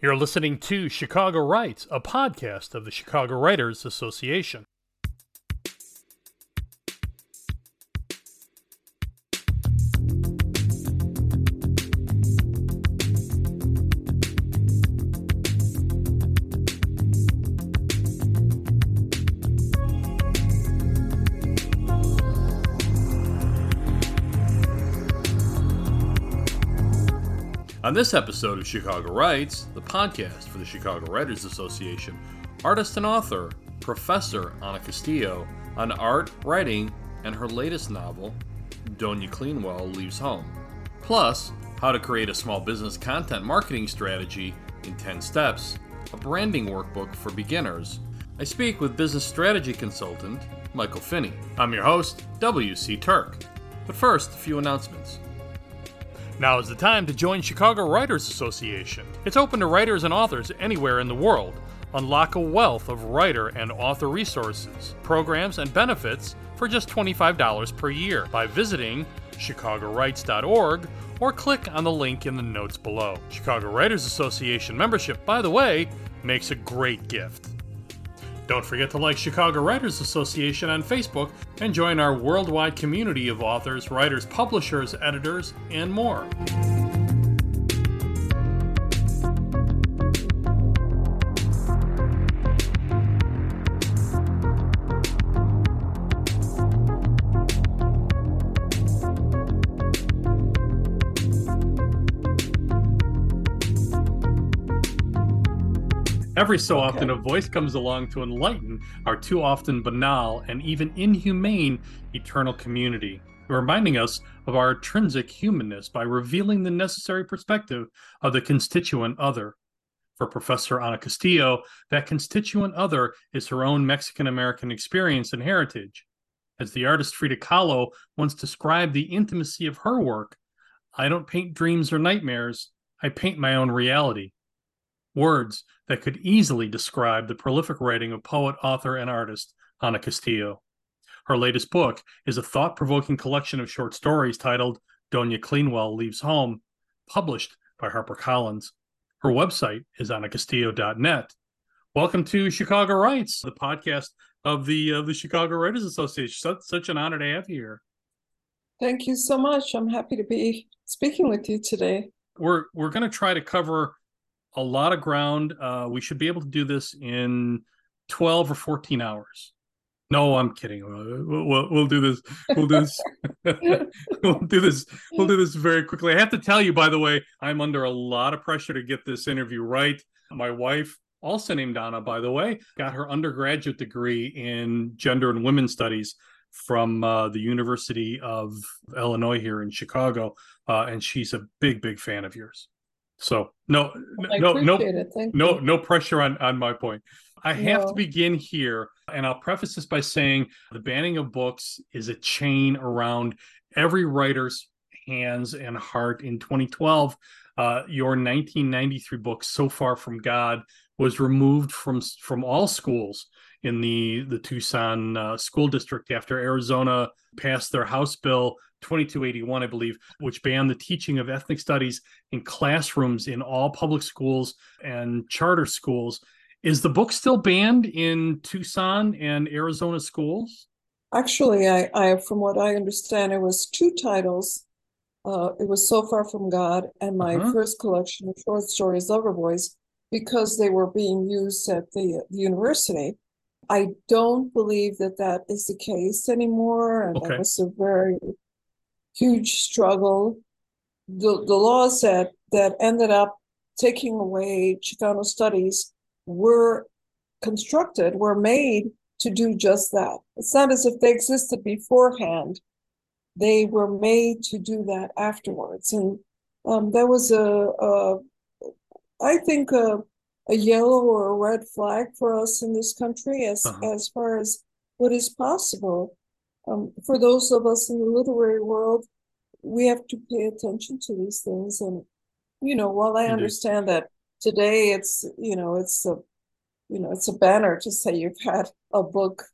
You're listening to Chicago Writes, a podcast of the Chicago Writers Association. This episode of Chicago Writes, the podcast for the Chicago Writers Association, artist and author Professor Ana Castillo on art, writing, and her latest novel, Doña Cleanwell Leaves Home. Plus, how to create a small business content marketing strategy in 10 steps, a branding workbook for beginners. I speak with business strategy consultant Michael Finney. I'm your host, W.C. Turk. But first, a few announcements. Now is the time to join Chicago Writers Association. It's open to writers and authors anywhere in the world. Unlock a wealth of writer and author resources, programs, and benefits for just $25 per year by visiting chicagowrites.org or click on the link in the notes below. Chicago Writers Association membership, by the way, makes a great gift. Don't forget to like Chicago Writers Association on Facebook and join our worldwide community of authors, writers, publishers, editors, and more. Every so Okay. often, a voice comes along to enlighten our too often banal and even inhumane eternal community, reminding us of our intrinsic humanness by revealing the necessary perspective of the constituent other. For Professor Ana Castillo, that constituent other is her own Mexican American experience and heritage. As the artist Frida Kahlo once described the intimacy of her work, I don't paint dreams or nightmares, I paint my own reality words that could easily describe the prolific writing of poet, author, and artist Ana Castillo. Her latest book is a thought provoking collection of short stories titled Doña Cleanwell Leaves Home, published by HarperCollins. Her website is anacastillo.net. Welcome to Chicago Writes, the podcast of the of the Chicago Writers Association. Such, such an honor to have you here. Thank you so much. I'm happy to be speaking with you today. we're we're going to try to cover a lot of ground. Uh, we should be able to do this in twelve or fourteen hours. No, I'm kidding. Uh, We'll, we'll, we'll do this. We'll do this. we'll do this. We'll do this very quickly. I have to tell you, by the way, I'm under a lot of pressure to get this interview right. My wife, also named Donna, by the way, got her undergraduate degree in gender and women's studies from uh, the University of Illinois here in Chicago, uh, and she's a big, big fan of yours. So no, I no, no, appreciate it. Thank no, you. no pressure on on my point. I have to begin here, and I'll preface this by saying the banning of books is a chain around every writer's hands and heart. In 2012, uh, your 1993 book, "So Far from God," was removed from from all schools in the the Tucson uh, school district after Arizona passed their House Bill 2281, I believe, which banned the teaching of ethnic studies in classrooms in all public schools and charter schools. Is the book still banned in Tucson and Arizona schools? Actually, I, I, from what I understand, it was two titles. Uh, it was So Far from God and my Uh-huh. first collection of short stories, Loverboys, because they were being used at the, the university. I don't believe that that is the case anymore, and Okay. that was a very huge struggle. The the laws that that ended up taking away Chicano studies were constructed, were made to do just that. It's not as if they existed beforehand. They were made to do that afterwards. And um, that was a, a I think a, a yellow or a red flag for us in this country as Uh-huh. as far as what is possible. Um, for those of us in the literary world, we have to pay attention to these things. And you know, while I understand that today it's you know it's a you know it's a banner to say you've had a book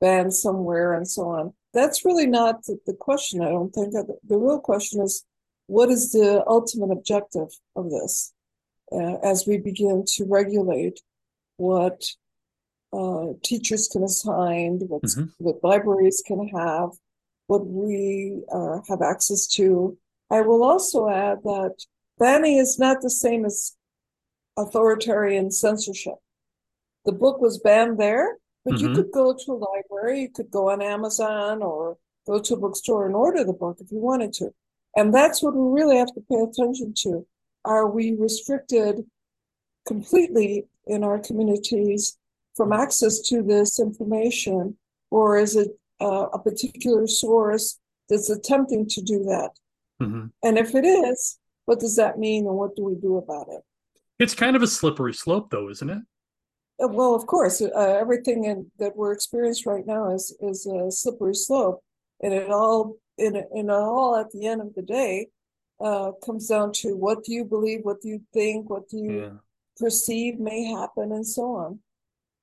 banned somewhere and so on. That's really not the, the question. I don't think the, the real question is what is the ultimate objective of this? uh, as we begin to regulate what uh, teachers can assign, what, Mhm. what libraries can have, what we uh, have access to. I will also add that banning is not the same as authoritarian censorship. The book was banned there, but you Mhm. could go to a library, you could go on Amazon or go to a bookstore and order the book if you wanted to. And that's what we really have to pay attention to. Are we restricted completely in our communities from access to this information? Or is it uh, a particular source that's attempting to do that? Mhm. And if it is, what does that mean and what do we do about it? It's kind of a slippery slope, though, isn't it? Uh, Well, of course, uh, everything in, that we're experiencing right now is is a slippery slope, and it all in in all at the end of the day uh, comes down to what do you believe, what do you think, what do you Yeah. perceive may happen, and so on.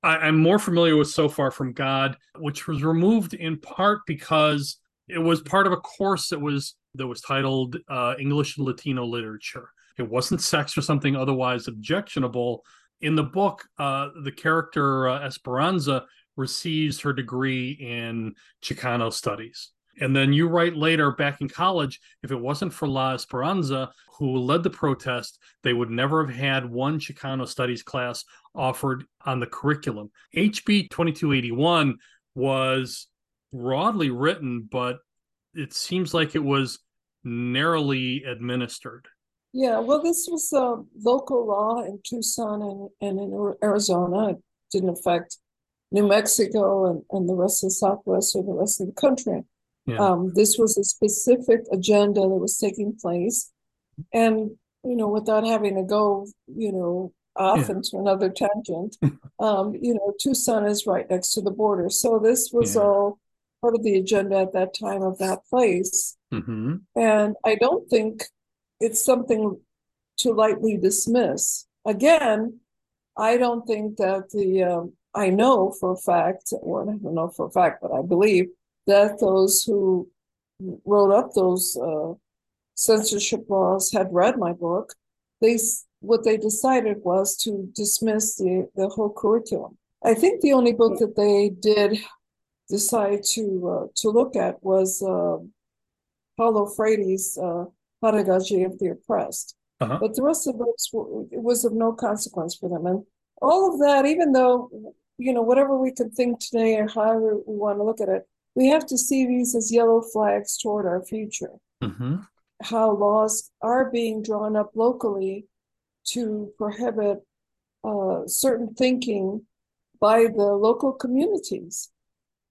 I, I'm more familiar with So Far from God, which was removed in part because it was part of a course that was that was titled uh, English and Latino Literature. It wasn't sex or something otherwise objectionable. In the book, uh, the character uh, Esperanza receives her degree in Chicano studies. And then you write later, back in college, if it wasn't for La Esperanza, who led the protest, they would never have had one Chicano studies class offered on the curriculum. HB 2281 was broadly written, but it seems like it was narrowly administered. Yeah, well, this was a local law in Tucson and, and in Arizona. It didn't affect New Mexico and, and the rest of the Southwest or the rest of the country. Yeah. Um, this was a specific agenda that was taking place. And, you know, without having to go, you know, off Yeah. into another tangent, um, you know, Tucson is right next to the border. So this was Yeah. all part of the agenda at that time of that place. hmm And I don't think it's something to lightly dismiss. Again, I don't think that the, um, I know for a fact, or I don't know for a fact, but I believe that those who wrote up those uh, censorship laws had read my book. They, what they decided was to dismiss the, the whole curriculum. I think the only book that they did decide to, uh, to look at was, uh, Paulo Freire's uh, Pedagogy of the Oppressed. Uh-huh. But the rest of the books, were- it was of no consequence for them. And all of that, even though, you know, whatever we can think today or however we want to look at it, we have to see these as yellow flags toward our future. hmm How laws are being drawn up locally to prohibit uh, certain thinking by the local communities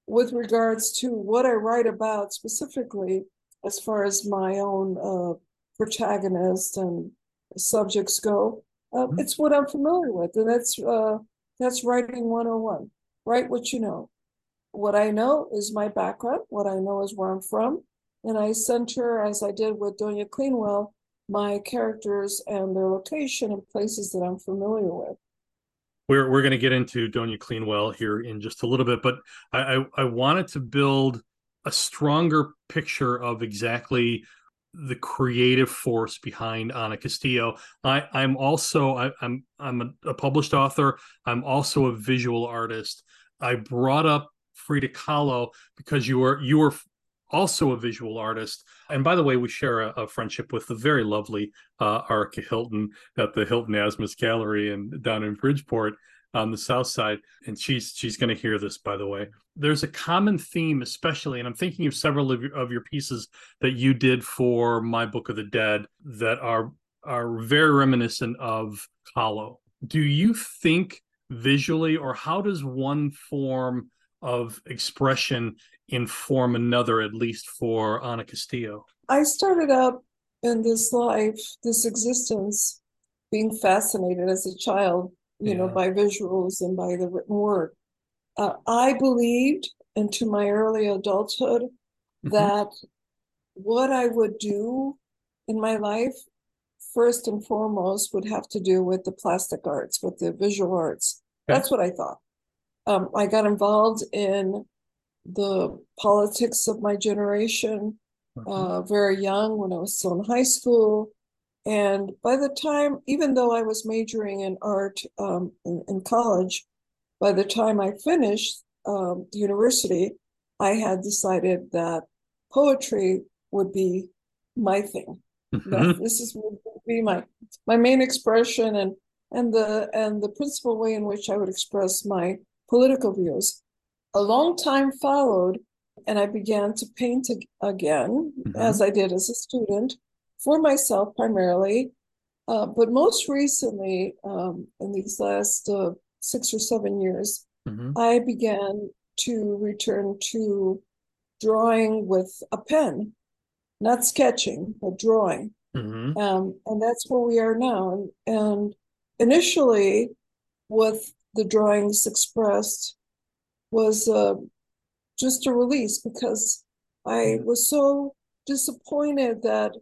with regards to what I write about specifically as far as my own uh, protagonist and subjects go. Uh, Mhm. It's what I'm familiar with, and that's uh, that's writing 101. Write what you know. What I know is my background. What I know is where I'm from, and I center, as I did with Doña Cleanwell, my characters and their location and places that I'm familiar with. We're we're going to get into Doña Cleanwell here in just a little bit, but I, I I wanted to build a stronger picture of exactly the creative force behind Ana Castillo. I I'm also I, I'm I'm a, a published author. I'm also a visual artist. I brought up Frida Kahlo because you were you were also a visual artist. And by the way, we share a, a friendship with the very lovely uh, Hilton at the Hilton Asmus Gallery and down in Bridgeport on the south side. And she's she's going to hear this, by the way. There's a common theme, especially, and I'm thinking of several of your, of your pieces that you did for my Book of the Dead that are are very reminiscent of Kahlo. Do you think visually, or how does one form of expression inform another, at least for Ana Castillo? I started out in this life, this existence, being fascinated as a child, you know, by visuals and by the written word. Uh, I believed into my early adulthood Mhm. that what I would do in my life, first and foremost, would have to do with the plastic arts, with the visual arts. Okay. That's what I thought. Um, I got involved in the politics of my generation Mhm. uh, very young when I was still in high school. And by the time, even though I was majoring in art um, in, in, college, by the time I finished um, university, I had decided that poetry would be my thing. Mm-hmm. this is would be my my main expression and and the and the principal way in which I would express my political views. A long time followed, and I began to paint again, mm-hmm. as I did as a student, for myself primarily. Uh, but most recently, um, in these last uh, six or seven years, mm-hmm. I began to return to drawing with a pen, not sketching, but drawing. Mm-hmm. Um, and that's where we are now. And, and initially, what the drawings expressed was uh, just a release because I mm-hmm. was so disappointed that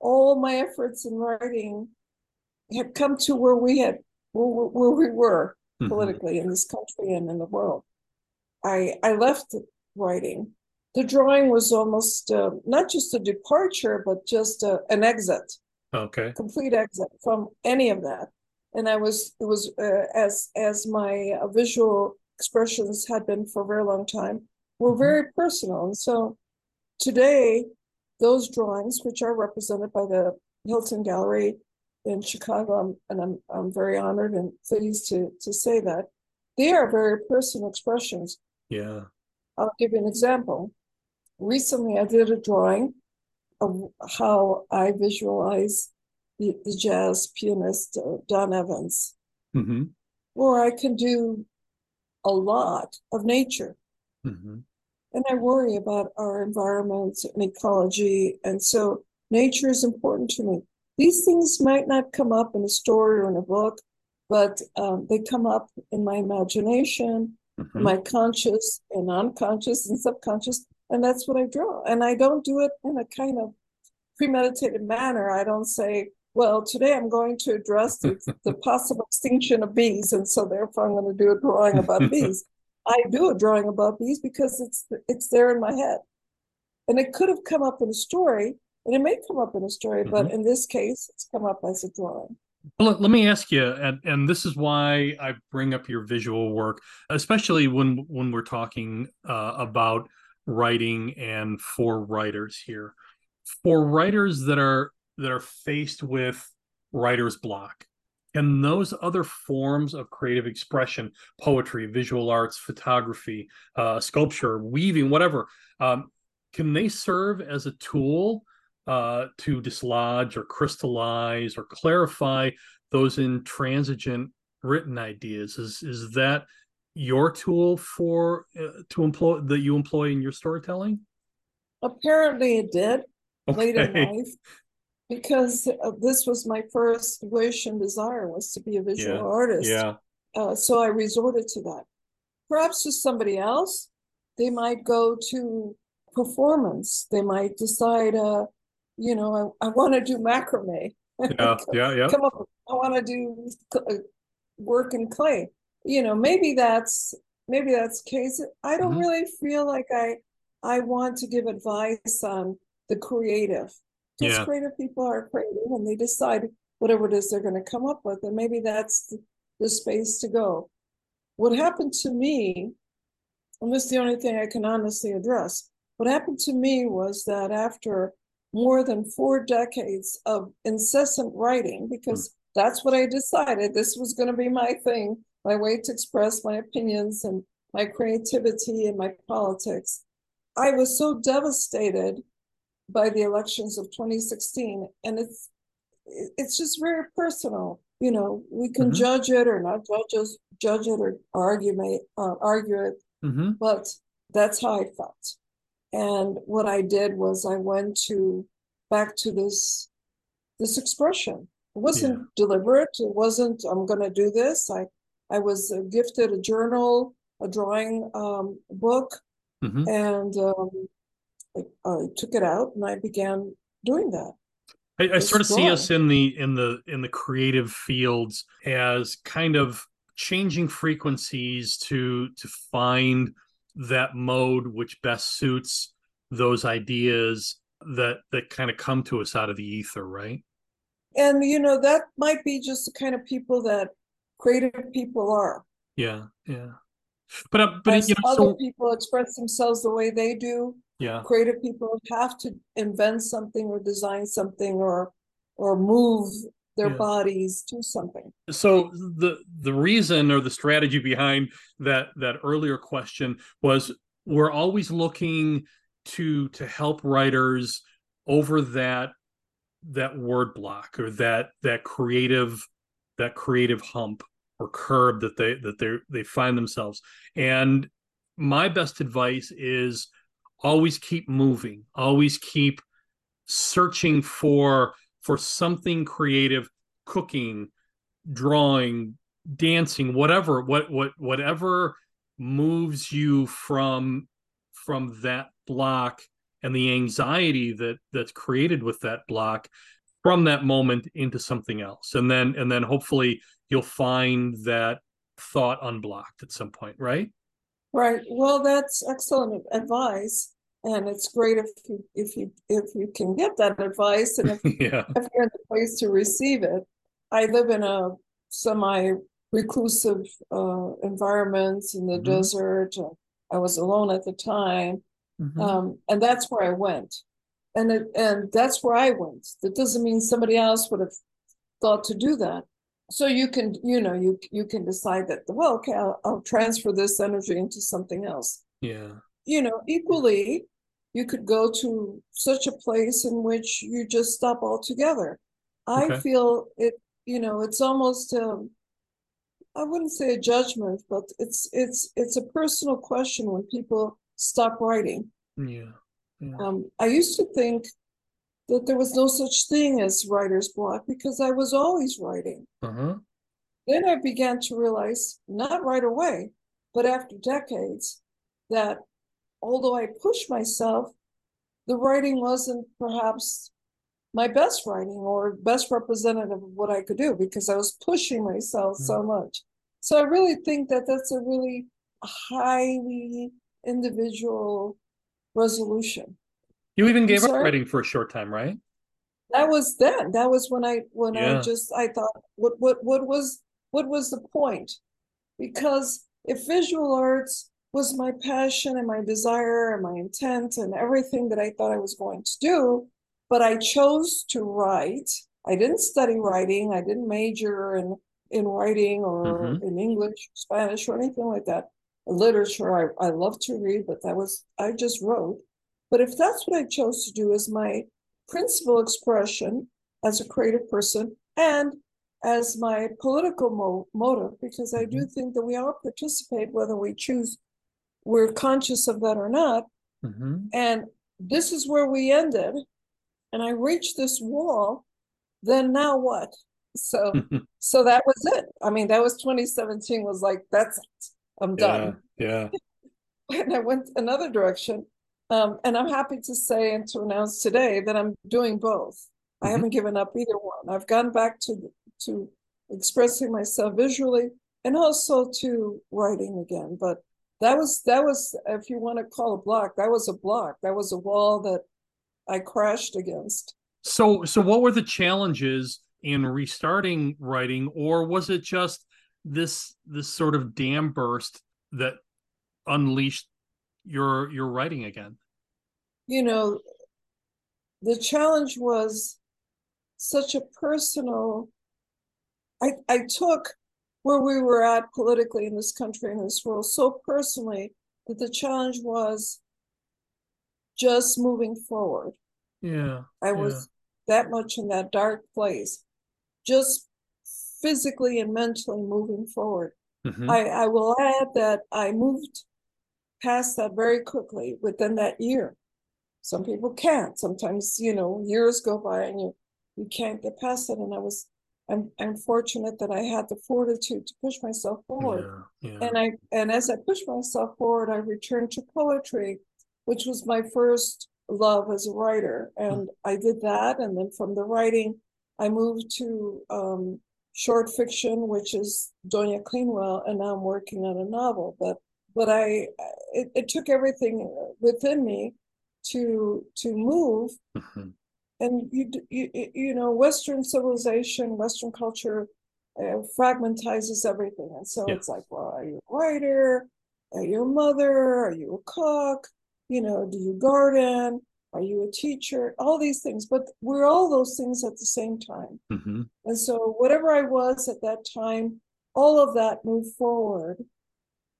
all my efforts in writing had come to where we had where, where we were mm-hmm. politically in this country and in the world. I I left writing. The drawing was almost uh, not just a departure, but just a, an exit. Okay. Complete exit from any of that. And I was it was uh, as as my uh, visual expressions had been for a very long time were mm-hmm. very personal. And so today, those drawings, which are represented by the Hilton Gallery in Chicago, and I'm I'm very honored and pleased to to say that they are very personal expressions. Yeah. I'll give you an example. Recently, I did a drawing of how I visualize the, jazz pianist uh, Don Evans, mm-hmm. where I can do a lot of nature. Mm-hmm. And I worry about our environment and ecology. And so nature is important to me. These things might not come up in a story or in a book, but um, they come up in my imagination, mm-hmm. my conscious and unconscious and subconscious. And that's what I draw. And I don't do it in a kind of premeditated manner. I don't say, well, today I'm going to address the, the possible extinction of bees, and so therefore I'm going to do a drawing about bees. I do a drawing about bees because it's it's there in my head, and it could have come up in a story, and it may come up in a story, mm-hmm. but in this case, it's come up as a drawing. Let, let me ask you, and, and this is why I bring up your visual work, especially when when we're talking uh, about writing and for writers here. For writers that are that are faced with writer's block. Can those other forms of creative expression poetry visual arts photography uh, sculpture weaving whatever um, can they serve as a tool uh, to dislodge or crystallize or clarify those intransigent written ideas? Is is that your tool for uh, to employ that you employ in your storytelling? Apparently it did. Okay. late in life because uh, this was my first wish and desire was to be a visual yeah. artist. Yeah. Uh, so I resorted to that. Perhaps to somebody else, they might go to performance. They might decide, uh, you know, I, I want to do macrame. Yeah, yeah, yeah. Come up, I want to do uh, work in clay. You know, maybe that's maybe that's case. I don't mm-hmm. really feel like I I want to give advice on the creative because yeah. creative people are creative and they decide whatever it is they're going to come up with and maybe that's the, the space to go what happened to me and this is the only thing i can honestly address what happened to me was that after more than four decades of incessant writing because mm. that's what i decided this was going to be my thing my way to express my opinions and my creativity and my politics i was so devastated by the elections of 2016 and it's it's just very personal you know we can mm-hmm. judge it or not judge us judge it or argue uh, argue it mm-hmm. but that's how i felt and what i did was i went to back to this this expression it wasn't yeah. deliberate it wasn't i'm going to do this i i was gifted a journal a drawing um, book mm-hmm. and um, I took it out and I began doing that. I, I sort of see us in the in the in the creative fields as kind of changing frequencies to to find that mode which best suits those ideas that that kind of come to us out of the ether, right? and you know that might be just the kind of people that creative people are Yeah, yeah. But uh, but as you know, other so people express themselves the way they do yeah, creative people have to invent something or design something or or move their Yeah. bodies to something. So the the reason or the strategy behind that that earlier question was we're always looking to to help writers over that that word block or that that creative that creative hump or curb that they that they they find themselves. And my best advice is always keep moving. Always keep searching for for something creative cooking drawing dancing whatever what what whatever moves you from from that block and the anxiety that that's created with that block from that moment into something else. And then and then hopefully you'll find that thought unblocked at some point right? Right. Well that's excellent advice and it's great if you if you if you can get that advice and if yeah if you're in the place to receive it. I live in a semi reclusive uh, environment in the Mhm. desert. I was alone at the time, Mhm. um, and that's where I went, and it, and that's where I went. That doesn't mean somebody else would have thought to do that. So you can, you know, you you can decide that. Well, okay, I'll, I'll transfer this energy into something else yeah you know, equally, you could go to such a place in which you just stop altogether. I feel it, you know, it's almost um I wouldn't say a judgment, but it's it's it's a personal question when people stop writing. yeah yeah Um, I used to think that there was no such thing as writer's block because I was always writing. uh-huh Then I began to realize, not right away, but after decades, that although I pushed myself, the writing wasn't perhaps my best writing or best representative of what I could do because I was pushing myself so mm. much. So I really think that that's a really highly individual resolution. you even gave up writing for a short time right That was then. That was when I when I just I thought what what what was what was the point? Because if visual arts was my passion and my desire and my intent and everything that I thought I was going to do, but I chose to write. I didn't study writing. I didn't major in in writing or Mhm. in English, Spanish, or anything like that. Literature, I, I love to read, but that was I just wrote. But if that's what I chose to do as my principal expression as a creative person and as my political mo- motive, because I do think that we all participate, whether we choose, we're conscious of that or not. hmm And this is where we ended. And I reached this wall. Then now what? So, so that was it. I mean, that was 2017 was like, that's it. I'm done. yeah yeah and I went another direction. Um, and I'm happy to say and to announce today that I'm doing both. I Mhm. haven't given up either one. I've gone back to to expressing myself visually and also to writing again. But that was that was, if you want to call a block, that was a block. That was a wall that I crashed against. So, so what were the challenges in restarting writing, or was it just this this sort of dam burst that unleashed your your writing again? You know, the challenge was such a personal I, I took where we were at politically in this country and this world so personally that the challenge was just moving forward. Yeah, I was that much in that dark place, just physically and mentally moving forward. Mhm. I, I will add that I moved past that very quickly within that year. Some people can't. Sometimes, you know, years go by and you you can't get past it. And I was I'm I'm fortunate that I had the fortitude to push myself forward. yeah, yeah. And I and as I pushed myself forward, I returned to poetry, which was my first love as a writer. And I did that. And then from the writing, I moved to um, short fiction, which is Doña Cleanwell, and now I'm working on a novel. But but I it, it took everything within me to to move Mhm. And you, you you know Western civilization, Western culture uh, fragmentizes everything, and so it's like, well, are you a writer? Are you a mother? Are you a cook? You know, do you garden? Are you a teacher? All these things, but we're all those things at the same time. Mm-hmm. And so, whatever I was at that time, all of that moved forward,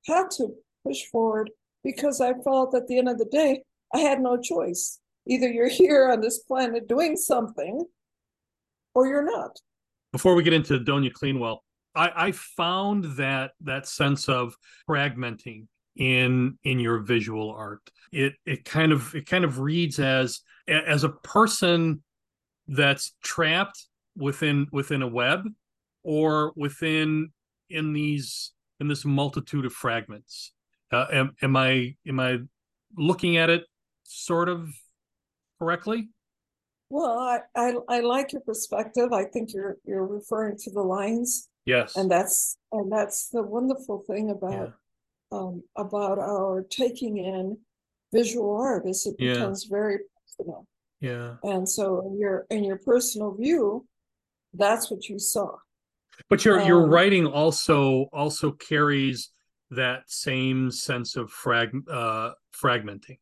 had to push forward because I felt at the end of the day, I had no choice. Either you're here on this planet doing something or you're not. Before we get into Doña Cleanwell, I, I found that that sense of fragmenting in in your visual art. It it kind of it kind of reads as as a person that's trapped within within a web or within in these in this multitude of fragments. Uh, am, am I am I looking at it sort of correctly? Well, I, I I like your perspective. I think you're you're referring to the lines. Yes. And that's and that's the wonderful thing about yeah. um about our taking in visual art is it yeah. becomes very personal. Yeah. And so in your in your personal view, that's what you saw. But your um, your writing also also carries that same sense of frag uh fragmenting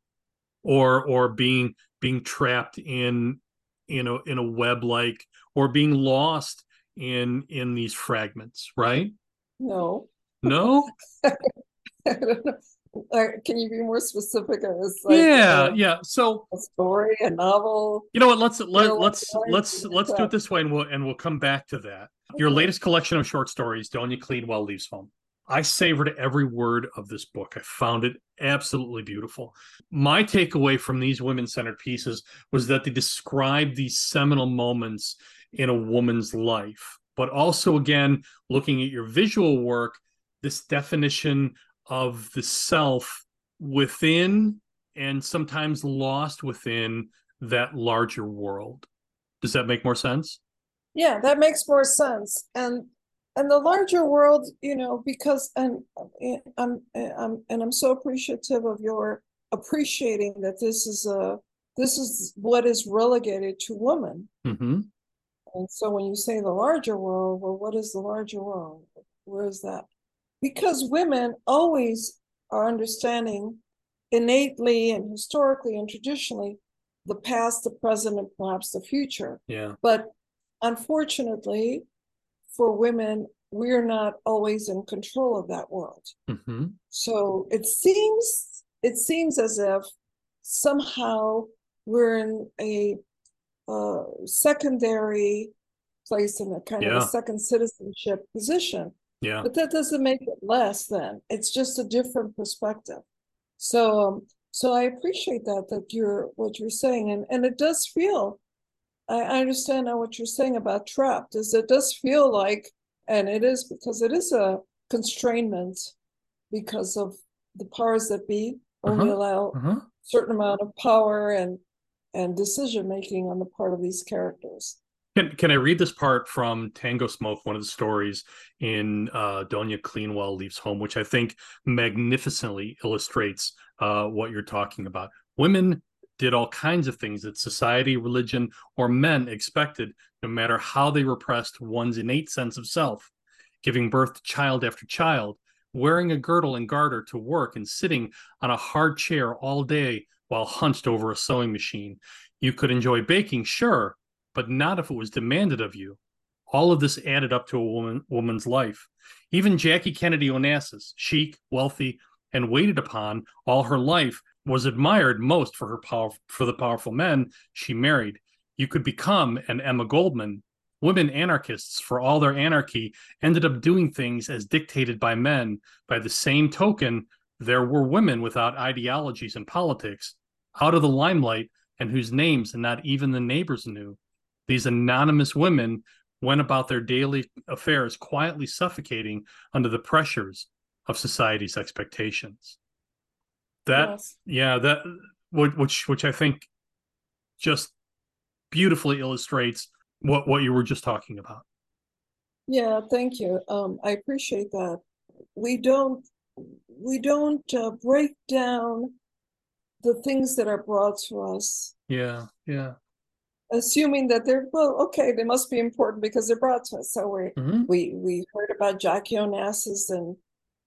or or being being trapped in in a in a web like or being lost in in these fragments right? No. No? Can you be more specific like, yeah uh, yeah. So a story a novel? You know what? Let's let, let's let's let's do it this way and we'll and we'll come back to that. Your latest collection of short stories doña cleanwell leaves home I savored every word of this book. I found it absolutely beautiful. My takeaway from these women centered pieces was that they describe these seminal moments in a woman's life, but also, again, looking at your visual work, this definition of the self within and sometimes lost within that larger world. Does that make more sense? Yeah, that makes more sense. And and the larger world, you know, because and I'm I'm and I'm so appreciative of your appreciating that this is a this is what is relegated to women. Mm-hmm. And so when you say the larger world, well, what is the larger world? Where is that? Because women always are understanding innately and historically and traditionally the past, the present, and perhaps the future. Yeah. But unfortunately, for women, we're not always in control of that world. Mm-hmm. So it seems it seems as if somehow we're in a uh, secondary place in a kind yeah. of a second citizenship position. Yeah. But that doesn't make it less then. It's just a different perspective. So um, so I appreciate that that you're what you're saying and and it does feel I, I understand now what you're saying about trapped is it does feel like and it is because it is a constrainment because of the powers that be only uh-huh. allow uh-huh. certain amount of power and and decision making on the part of these characters. Can can I read this part from Tango Smoke, one of the stories in uh, Doña Cleanwell Leaves Home, which I think magnificently illustrates uh, what you're talking about. Women did all kinds of things that society, religion, or men expected, no matter how they repressed one's innate sense of self. Giving birth to child after child, wearing a girdle and garter to work, and sitting on a hard chair all day while hunched over a sewing machine. You could enjoy baking, sure, but not if it was demanded of you. All of this added up to a woman, woman's life. Even Jackie Kennedy Onassis, chic, wealthy, and waited upon all her life, was admired most for her power for the powerful men she married. You could become an Emma Goldman. Women anarchists, for all their anarchy, ended up doing things as dictated by men. By the same token, there were women without ideologies and politics, out of the limelight, and whose names not even the neighbors knew. These anonymous women went about their daily affairs quietly suffocating under the pressures of society's expectations that yes. yeah that which which i think just beautifully illustrates what what you were just talking about yeah thank you um i appreciate that we don't we don't uh, break down the things that are brought to us yeah yeah assuming that they're well, okay, they must be important because they're brought to us. So we Mm-hmm. we we heard about Jackie Onassis and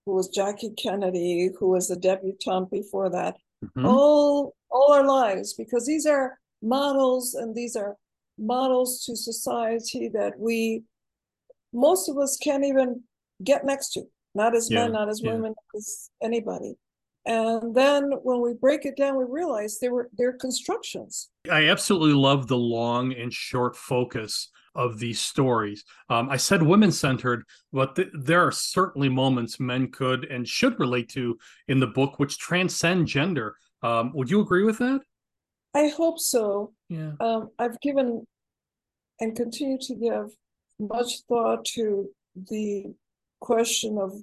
who was Jackie Kennedy, who was a debutante before that, Mhm. all all our lives, because these are models and these are models to society that we most of us can't even get next to, not as Yeah, men, not as yeah. women, as anybody. And then when we break it down, we realize they were they're constructions. I absolutely love the long and short focus of these stories. Um, I said women centered, but th- there are certainly moments men could and should relate to in the book which transcend gender. Um, would you agree with that? I hope so. Yeah. Um, I've given and continue to give much thought to the question of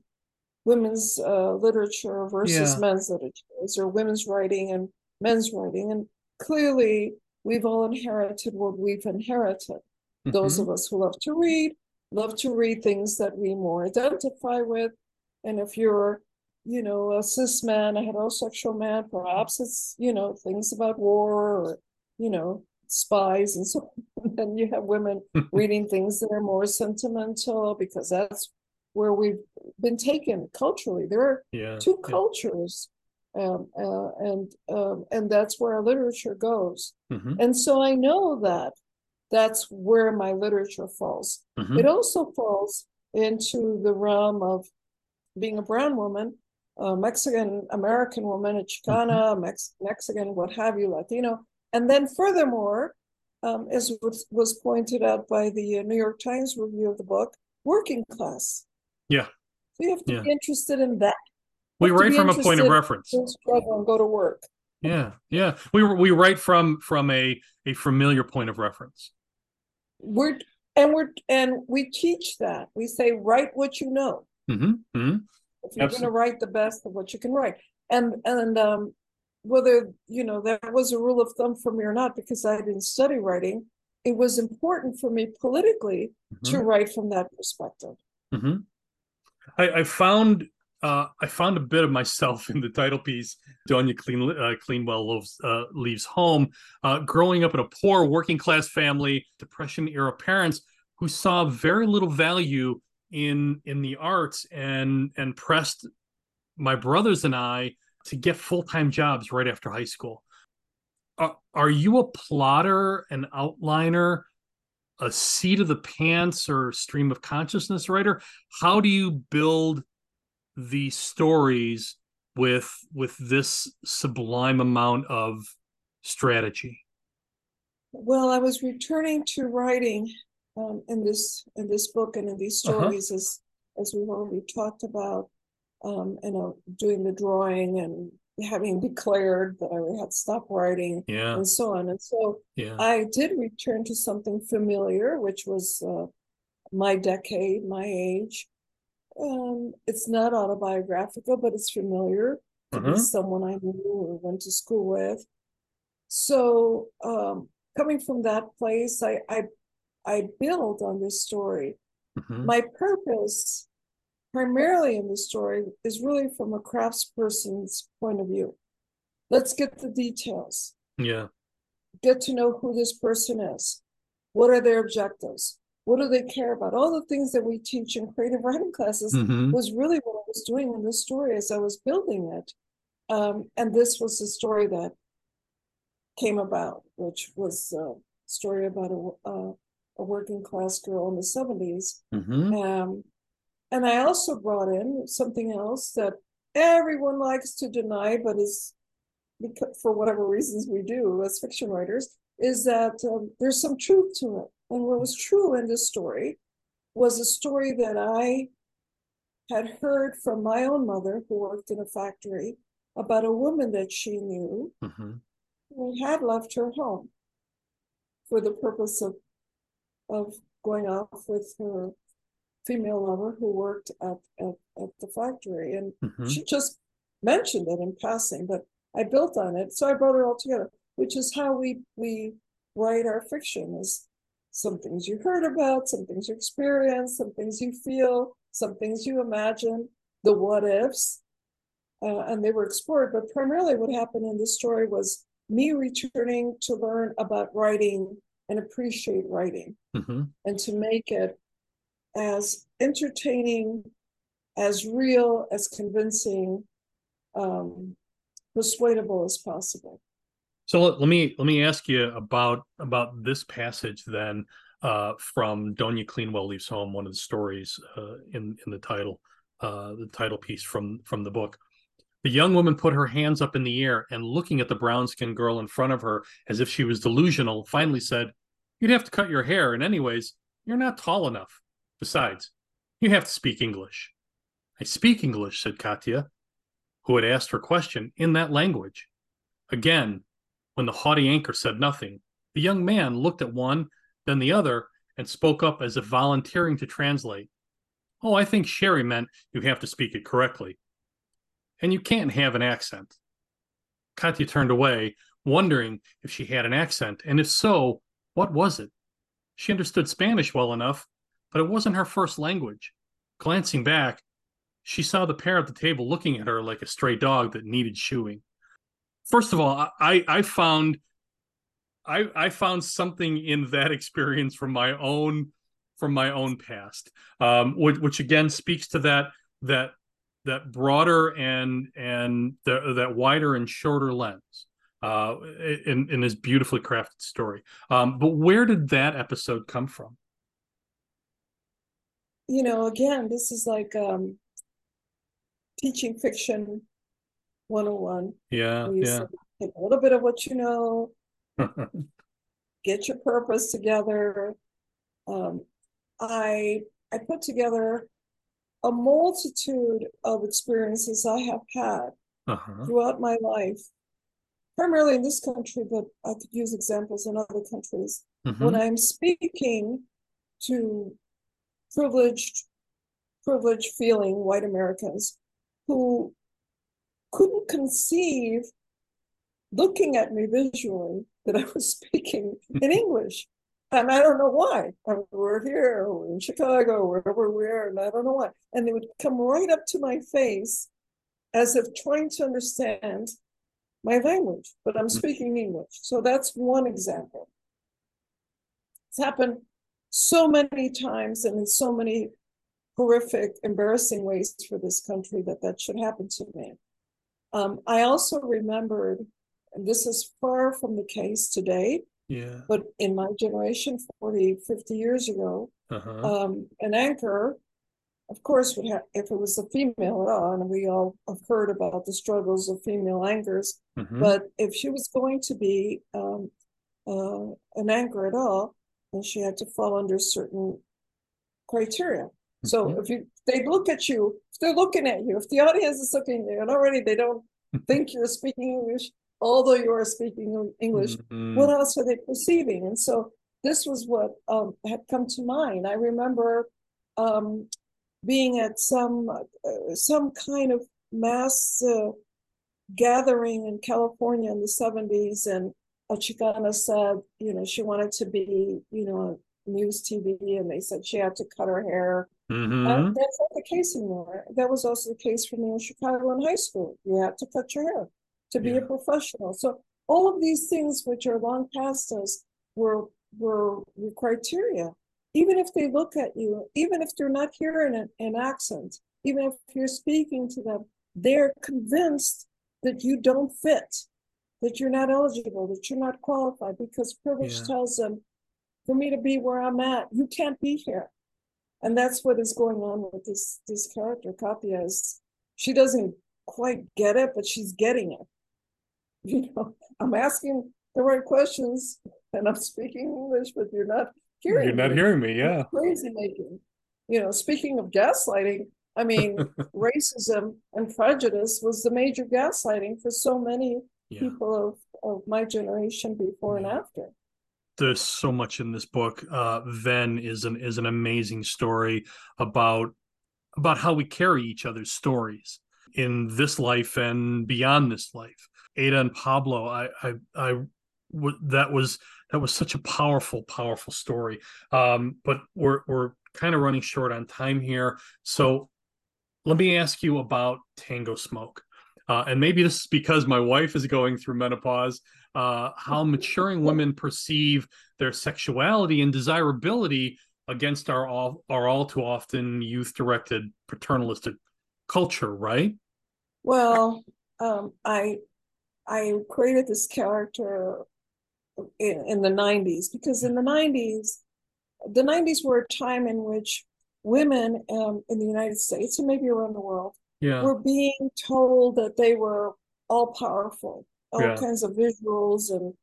women's uh, literature versus Yeah. men's literature. Is there women's writing and men's writing? And clearly, we've all inherited what we've inherited. Those Mhm. of us who love to read, love to read things that we more identify with. And if you're, you know, a cis man, a heterosexual man, perhaps it's, you know, things about war or, you know, spies and so on. And you have women reading things that are more sentimental because that's where we've been taken culturally. There are yeah. two yeah. cultures. Um, uh, and um, and that's where our literature goes. Mhm. And so I know that that's where my literature falls. Mhm. It also falls into the realm of being a brown woman, a Mexican American woman, a Chicana, Mex- Mexican, what have you, Latino. And then furthermore, um, as was, was pointed out by the uh, New York Times review of the book, working class. Yeah. So you have to Yeah. be interested in that. We write from a point of reference. struggle and go to work. Yeah, yeah. We we write from from a a familiar point of reference. We're and we're and we teach that. We say write what you know. hmm hmm if you're going to write the best of what you can write. And and um whether you know that was a rule of thumb for me or not because i didn't study writing it was important for me politically to write from that perspective. Hmm I, I found uh, I found a bit of myself in the title piece. Doña Clean, uh, Cleanwell loves, uh, leaves home. Uh, growing up in a poor working class family, Depression era parents who saw very little value in in the arts and and pressed my brothers and I to get full time jobs right after high school. Are, are you a plotter, an outliner, a seat of the pants or stream of consciousness writer? How do you build these stories with with this sublime amount of strategy? well i was returning to writing um, in this in this book and in these Uh-huh. stories as as we've already talked about um you know doing the drawing and having declared that i had stopped writing Yeah, and so on and so yeah. I did return to something familiar, which was uh, my decade, my age. Um, it's not autobiographical, but it's familiar be Uh-huh. someone I knew or went to school with. So, um, coming from that place, I I, I build on this story. Mhm. My purpose, primarily in the story, is really from a craftsperson's point of view. Let's get the details Yeah, get to know who this person is. What are their objectives? What do they care about? All the things that we teach in creative writing classes Mhm. was really what I was doing in this story as I was building it. Um, and this was the story that came about, which was a story about a, a, a working class girl in the 70s. Mhm. Um, and I also brought in something else that everyone likes to deny, but is because for whatever reasons we do as fiction writers, is that um, there's some truth to it. And what was true in this story was a story that I had heard from my own mother, who worked in a factory, about a woman that she knew Mhm. who had left her home for the purpose of of going off with her female lover who worked at, at, at the factory. And Mhm. she just mentioned it in passing, but I built on it. So I brought it all together, which is how we we write our fiction is some things you heard about, some things you experienced, some things you feel, some things you imagine, the what ifs. Uh, and they were explored, but primarily what happened in this story was me returning to learn about writing and appreciate writing hmm and to make it as entertaining, as real, as convincing, um, persuadable as possible. So let, me let me ask you about about this passage then uh, from Doña Cleanwell Leaves Home, one of the stories uh, in in the title, uh, the title piece from from the book. The young woman put her hands up in the air and, looking at the brown skinned girl in front of her as if she was delusional, finally said, "You'd have to cut your hair, and anyways, you're not tall enough. Besides, you have to speak English." I speak English," said Katya, who had asked her question in that language. Again, when the haughty anchor said nothing, the young man looked at one, then the other, and spoke up as if volunteering to translate. Oh, I think Sherry meant you have to speak it correctly. And you can't have an accent. Katya turned away, wondering if she had an accent, and if so, what was it? She understood Spanish well enough, but it wasn't her first language. Glancing back, she saw the pair at the table looking at her like a stray dog that needed shoeing first of all, I I found I I found something in that experience from my own from my own past, um, which, which again speaks to that that that broader and and the, that wider and shorter lens uh, in in this beautifully crafted story. Um, but where did that episode come from? You know, again, this is like um, teaching fiction 101. Yeah, yeah. Take a little bit of what you know, get your purpose together. Um, I I put together a multitude of experiences I have had uh-huh. throughout my life, primarily in this country, but I could use examples in other countries. Mm-hmm. When I'm speaking to privileged, privileged feeling white Americans who couldn't conceive looking at me visually that I was speaking in English. And I don't know why. we're here, we're in Chicago, wherever we are, and I don't know why. And they would come right up to my face as if trying to understand my language, but I'm mm-hmm. speaking English. So that's one example. It's happened so many times and in so many horrific, embarrassing ways for this country that that should happen to me. Um, I also remembered, and this is far from the case today, yeah. but in my generation, 40, 50 years ago, uh-huh. um, an anchor, of course, would have, if it was a female at all, and we all have heard about the struggles of female anchors, mm-hmm. but if she was going to be um, uh, an anchor at all, then she had to fall under certain criteria. So mm-hmm. if you they look at you, if they're looking at you, if the audience is looking at you, and already they don't think you're speaking English, although you are speaking English, mm-hmm. what else are they perceiving? And so this was what um, had come to mind. I remember um, being at some uh, some kind of mass uh, gathering in California in the 70s, and a Chicana said, you know, she wanted to be, you know, news TV, and they said she had to cut her hair Mm-hmm. Uh, that's not the case anymore. That was also the case for me in Chicago in high school. You had to cut your hair to be yeah. a professional. So all of these things, which are long past us, were were criteria. Even if they look at you, even if they're not hearing an, an accent, even if you're speaking to them, they're convinced that you don't fit, that you're not eligible, that you're not qualified, because privilege yeah. tells them, for me to be where I'm at, you can't be here and that's what is going on with this this character Katya is she doesn't quite get it but she's getting it you know i'm asking the right questions and i'm speaking english but you're not hearing you're not me. hearing me yeah crazy making you know speaking of gaslighting i mean racism and prejudice was the major gaslighting for so many yeah. people of, of my generation before yeah. and after there's so much in this book. Uh, Ven is an is an amazing story about about how we carry each other's stories in this life and beyond this life. Ada and Pablo, I I, I w- that was that was such a powerful powerful story. Um, but we're we're kind of running short on time here, so let me ask you about Tango Smoke. Uh, and maybe this is because my wife is going through menopause. Uh, how maturing women perceive their sexuality and desirability against our all our all too often youth directed paternalistic culture, right? Well, um, I I created this character in, in the 90s because in the 90s, the 90s were a time in which women um, in the United States and maybe around the world Yeah. were being told that they were all powerful. All Yeah. kinds of visuals and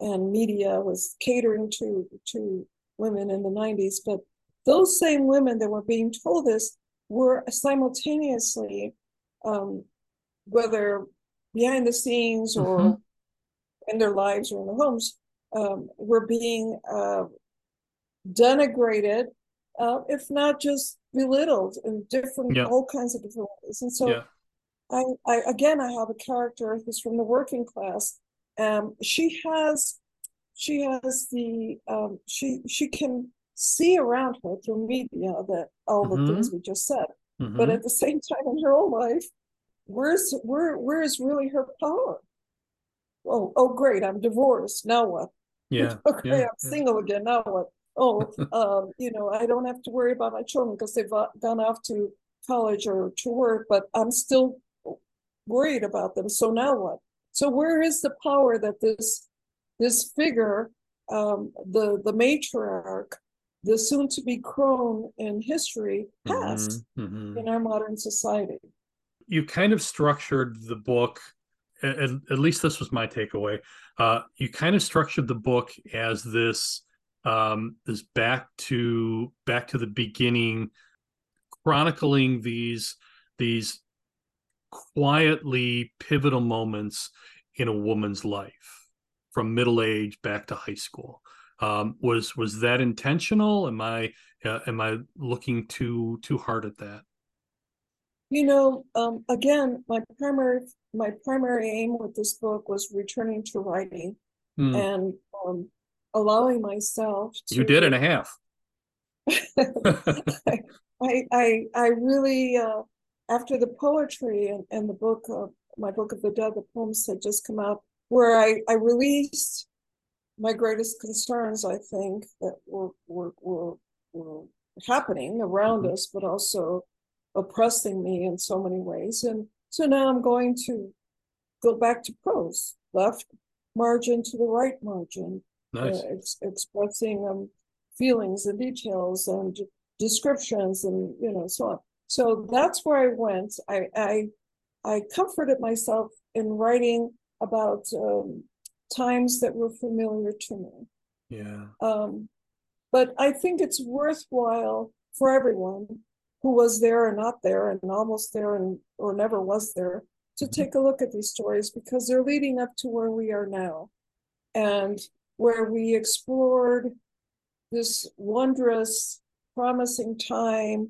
and media was catering to to women in the 90s. But those same women that were being told this were simultaneously, um, whether behind the scenes or Mhm. in their lives or in their homes, um, were being uh, denigrated, uh, if not just belittled in different, Yeah. all kinds of different ways. And so yeah. I, I again, I have a character who's from the working class. Um, she has, she has the, um, she she can see around her through media that all the things we just said. But Mhm. at the same time, in her own life, where's where where is really her power? Oh, oh, great! I'm divorced. Now what? yeah. Okay, yeah, I'm yeah. single again. Now what? Oh, um, you know, I don't have to worry about my children because they've uh, gone off to college or to work, but I'm still worried about them. So now what? So where is the power that this this figure, um, the the matriarch, the soon-to-be crone in history, has Mhm, mhm. in our modern society? you kind of structured the book at, at least this was my takeaway uh, you kind of structured the book as this um, this back to back to the beginning chronicling these these quietly pivotal moments in a woman's life from middle age back to high school um, was was that intentional am i uh, am i looking too too hard at that You know, um, again, my primary my primary aim with this book was returning to writing Hmm. and um, allowing myself to. you did and a half I I I really uh, after the poetry and, and the book of my book of the dead, the poems had just come out, where I I released my greatest concerns. I think that were were were, were happening around Mhm. us, but also oppressing me in so many ways. And so now I'm going to go back to prose, left margin to the right margin, nice uh, ex- expressing um, feelings and details and descriptions and you know so on. So that's where I went. I I, I comforted myself in writing about um, times that were familiar to me. yeah Um, but I think it's worthwhile for everyone who was there and not there and almost there and or never was there to Mhm. take a look at these stories because they're leading up to where we are now and where we explored this wondrous, promising time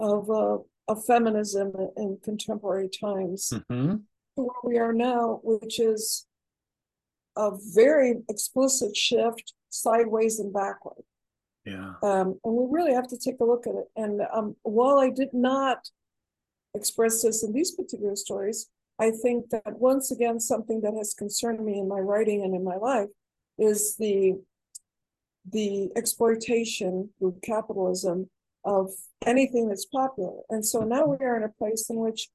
of uh, of feminism in contemporary times hmm to where we are now, which is a very explicit shift sideways and backward. yeah Um, and we really have to take a look at it. And um, while I did not express this in these particular stories, I think that once again, something that has concerned me in my writing and in my life is the the exploitation through capitalism of anything that's popular. And so now we are in a place in which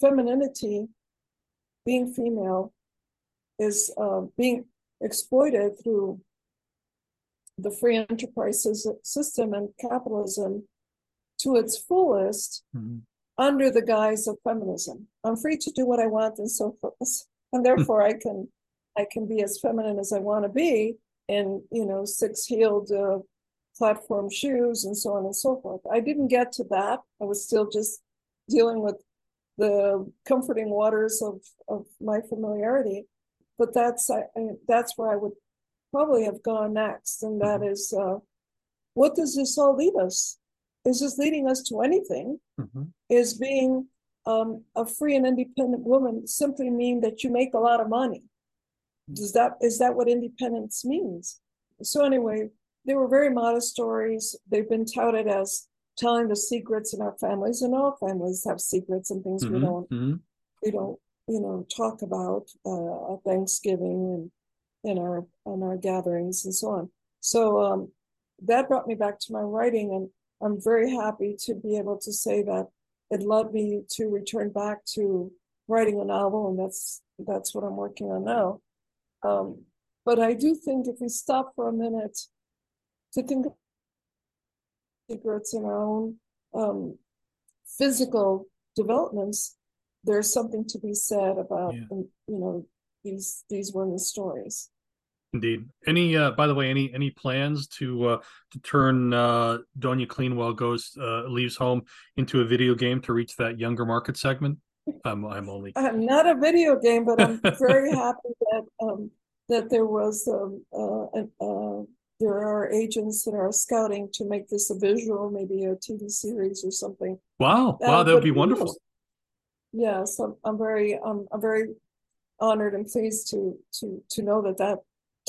femininity, being female, is uh, being exploited through the free enterprise system and capitalism to its fullest Mhm. under the guise of feminism. I'm free to do what I want and so forth. And therefore I can I can be as feminine as I want to be in, you know, six-heeled uh, platform shoes and so on and so forth. I didn't get to that. I was still just dealing with the comforting waters of of my familiarity. But that's I, that's where I would probably have gone next, and that is uh, what does this all lead us? Is this leading us to anything? Mhm. Is being um, a free and independent woman simply mean that you make a lot of money? Does that is that what independence means? So anyway, they were very modest stories. They've been touted as telling the secrets in our families, and all families have secrets and things we Mhm. don't Mhm. we don't you know talk about uh, at Thanksgiving and in our in our gatherings and so on. So um, that brought me back to my writing, and I'm very happy to be able to say that it led me to return back to writing a novel, and that's that's what I'm working on now. Um, but I do think if we stop for a minute to think of secrets in our own um, physical developments, there's something to be said about Yeah. you know these these women's stories. Indeed. Any, uh, by the way, any any plans to uh, to turn uh, Doña Cleanwell goes uh, leaves home into a video game to reach that younger market segment? I'm I'm only I'm not a video game, but I'm very happy that um, that there was um, uh, an- uh, there are agents that are scouting to make this a visual, maybe a TV series or something. wow Uh, wow that would be wonderful. knows? Yes, I'm, I'm very um, I'm very honored and pleased to to to know that that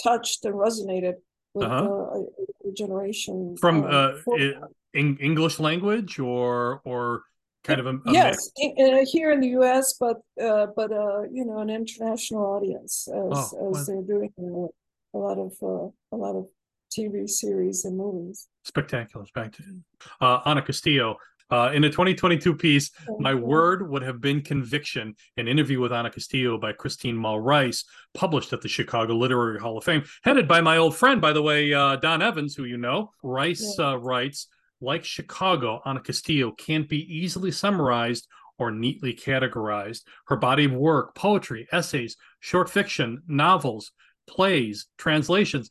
touched and resonated with Uh-huh. uh, a, generation From um, uh, in English language or or kind of a, a? Yes, in, here in the U.S., but uh, but uh, you know, an international audience as Oh, as they're doing with a lot of uh, a lot of TV series and movies. Spectacular, spectacular. Uh, Ana Castillo, uh, in a 2022 piece, My Mhm. Word Would Have Been Conviction, an interview with Ana Castillo by Christine Maul Rice, published at the Chicago Literary Hall of Fame, headed by my old friend, by the way, uh, Don Evans, who you know. Rice Yeah. uh, writes, like Chicago, Ana Castillo can't be easily summarized or neatly categorized. Her body of work, poetry, essays, short fiction, novels, plays, translations,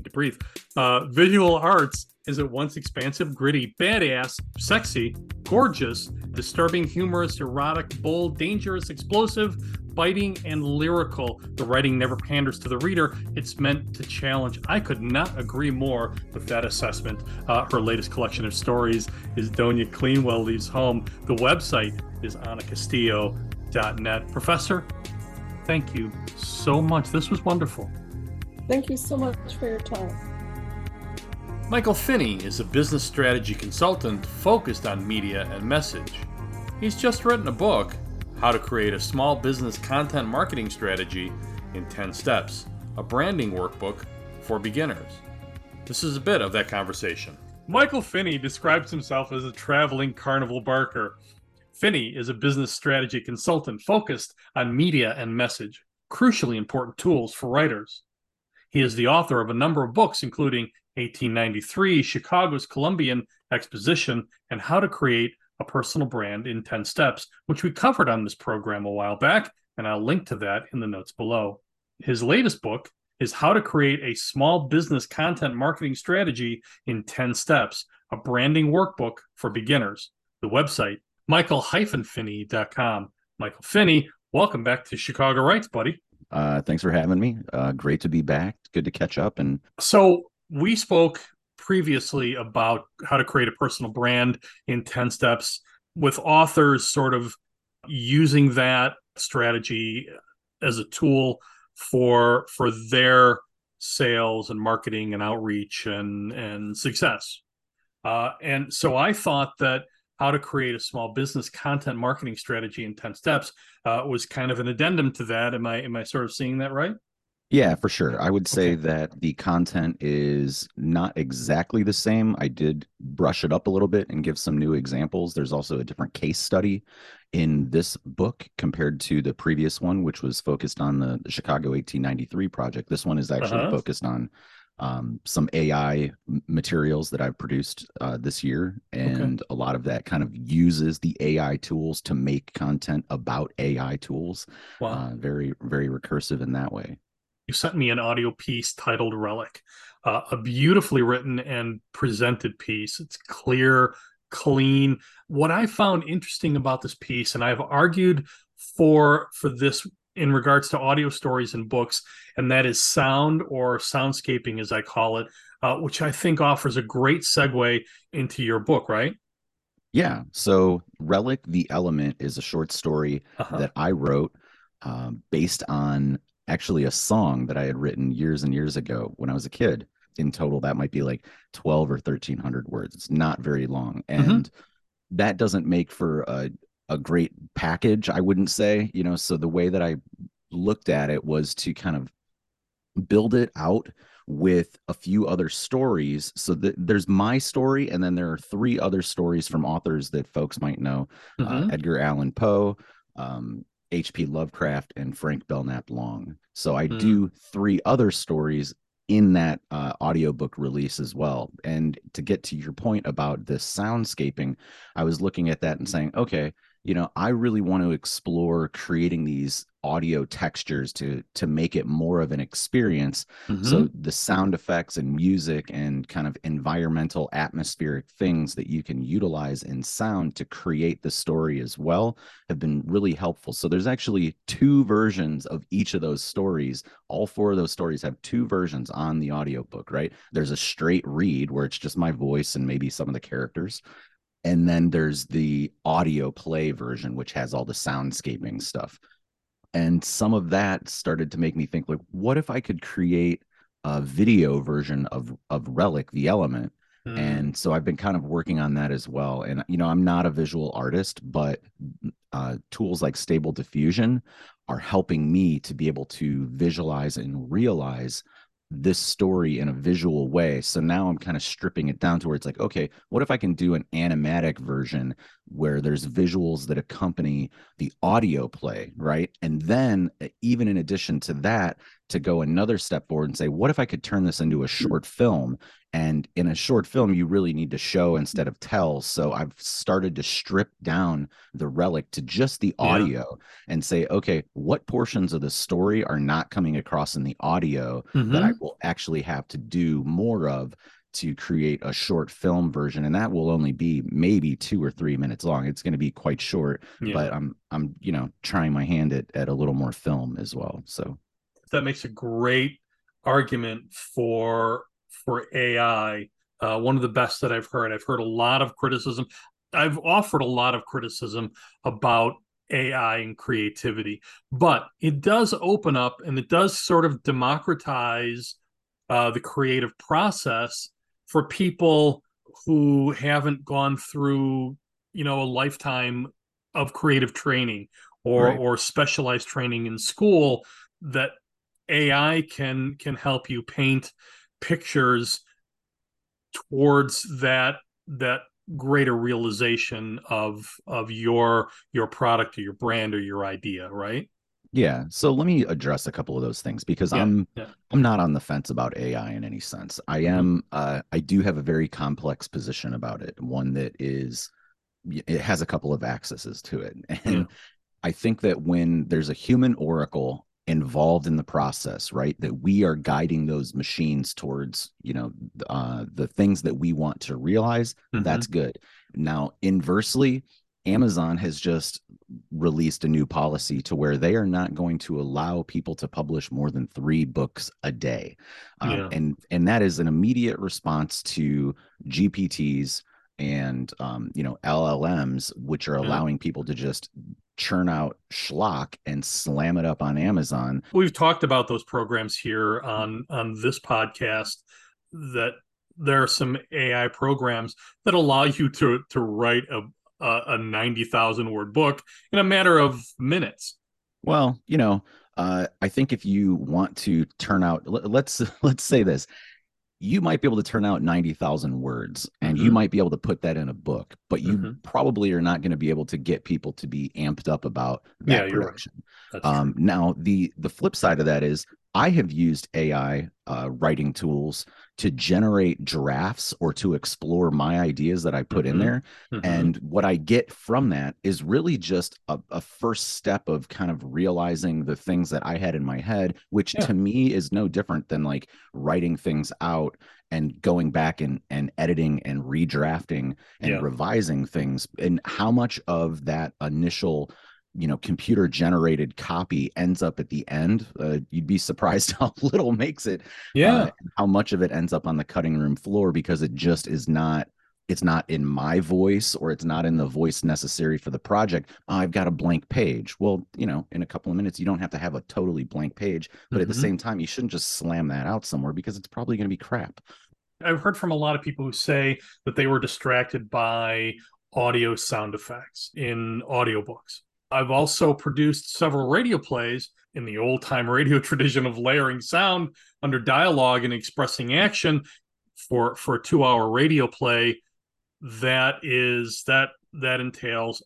need to breathe, uh, visual arts is at once expansive, gritty, badass, sexy, gorgeous, disturbing, humorous, erotic, bold, dangerous, explosive, biting, and lyrical. The writing never panders to the reader. It's meant to challenge. I could not agree more with that assessment. Uh, her latest collection of stories is Doña Cleanwell Leaves Home. The website is anacastillo.net. Professor, thank you so much. This was wonderful. Thank you so much for your time. Michael Finney is a business strategy consultant focused on media and message. He's just written a book, How to Create a Small Business Content Marketing Strategy in 10 Steps, a branding workbook for beginners. This is a bit of that conversation. Michael Finney describes himself as a traveling carnival barker. Finney is a business strategy consultant focused on media and message, crucially important tools for writers. He is the author of a number of books, including 1893, Chicago's Columbian Exposition, and How to Create a Personal Brand in 10 Steps, which we covered on this program a while back, and I'll link to that in the notes below. His latest book is How to Create a Small Business Content Marketing Strategy in 10 Steps, a branding workbook for beginners. The website, michael-finney.com. Michael Finney, welcome back to Chicago Writes, buddy. Uh, thanks for having me. Uh, great to be back. Good to catch up. And So we spoke previously about how to create a personal brand in 10 steps with authors sort of using that strategy as a tool for for their sales and marketing and outreach and and success. Uh, and so I thought that how to create a small business content marketing strategy in 10 steps uh, was kind of an addendum to that. Am I am I sort of seeing that right? yeah, for sure. I would say Okay. that the content is not exactly the same. I did brush it up a little bit and give some new examples. There's also a different case study in this book compared to the previous one, which was focused on the, Chicago 1893 project. This one is actually Uh-huh. focused on um, some AI materials that I've produced uh, this year. And a lot of that kind of uses the AI tools to make content about AI tools. Wow. Uh, very, very recursive in that way. you sent me an audio piece titled Relic, uh, a beautifully written and presented piece. It's clear, clean. What I found interesting about this piece, and I've argued for for this in regards to audio stories and books, and that is sound or soundscaping, as I call it, uh, which I think offers a great segue into your book, right? Yeah. So, Relic the Element is a short story Uh-huh. that I wrote um, based on actually a song that I had written years and years ago when I was a kid. In total, that might be like 12 or 1300 words. It's not very long. Mhm. And that doesn't make for a, a great package, I wouldn't say. You know, so the way that I looked at it was to kind of build it out with a few other stories so that there's my story and then there are three other stories from authors that folks might know uh, Mhm. edgar allan poe um, hp lovecraft and frank belknap long so i Hmm. do three other stories in that uh, audiobook release as well and to get to your point about the soundscaping i was looking at that and saying okay you know i really want to explore creating these audio textures to to make it more of an experience. Mhm. so the sound effects and music and kind of environmental atmospheric things that you can utilize in sound to create the story as well have been really helpful. So there's actually two versions of each of those stories. All four of those stories have two versions on the audiobook right? There's a straight read where it's just my voice and maybe some of the characters and then there's the audio play version which has all the soundscaping stuff. And some of that started to make me think like what if i could create a video version of of relic the element? Mm. and so i've been kind of working on that as well. And you know i'm not a visual artist but uh, tools like stable diffusion are helping me to be able to visualize and realize this story in a visual way. So now i'm kind of stripping it down to where it's like okay what if i can do an animatic version where there's visuals that accompany the audio play right and then even in addition to that to go another step forward and say what if i could turn this into a short film and in a short film you really need to show instead of tell so i've started to strip down the relic to just the Yeah. audio and say okay what portions of the story are not coming across in the audio that I Mhm. will actually have to do more of to create a short film version and that will only be maybe 2 or 3 minutes long it's going to be quite short Yeah. but I'm I'm you know trying my hand at at a little more film as well so that makes a great argument for for AI. Uh, one of the best that I've heard. I've heard a lot of criticism. I've offered a lot of criticism about AI and creativity, but it does open up and it does sort of democratize uh, the creative process for people who haven't gone through, you know, a lifetime of creative training or Right. or specialized training in school. That AI can can help you paint pictures towards that that greater realization of of your your product or your brand or your idea, right? Yeah. So let me address a couple of those things because Yeah, I'm yeah. I'm not on the fence about AI in any sense. I Mhm. am uh I do have a very complex position about it. One that is it has a couple of accesses to it. And Yeah. I think that when there's a human oracle involved in the process, right, that we are guiding those machines towards, you know, uh the things that we want to realize, Mhm. that's good. Now, inversely, Amazon has just released a new policy to where they are not going to allow people to publish more than three books a day, um, Yeah. and and that is an immediate response to GPTs and um, you know LLMs, which are Yeah. allowing people to just churn out schlock and slam it up on Amazon. We've talked about those programs here on on this podcast that there are some AI programs that allow you to to write a a, a 90,000 word book in a matter of minutes. Well, you know, uh, I think if you want to turn out, let, let's let's say this, you might be able to turn out ninety thousand words, and you Mhm. might be able to put that in a book, but you Mhm. probably are not going to be able to get people to be amped up about that right. production. True. Um, now, the the flip side of that is I have used AI uh, writing tools to generate drafts or to explore my ideas that I put in Mhm. there. Mhm. And what I get from that is really just a, a first step of kind of realizing the things that I had in my head, which Yeah. to me is no different than like writing things out and going back and, and editing and redrafting and Yeah. revising things. And how much of that initial you know computer generated copy ends up at the end uh, you'd be surprised how little makes it yeah. uh, how much of it ends up on the cutting room floor because it just is not it's not in my voice or it's not in the voice necessary for the project oh, i've got a blank page well you know in a couple of minutes you don't have to have a totally blank page but at the Mhm. same time you shouldn't just slam that out somewhere because it's probably going to be crap I've heard from a lot of people who say that they were distracted by audio sound effects in audiobooks. I've also produced several radio plays in the old time radio tradition of layering sound under dialogue and expressing action for for a two hour radio play that is that that entails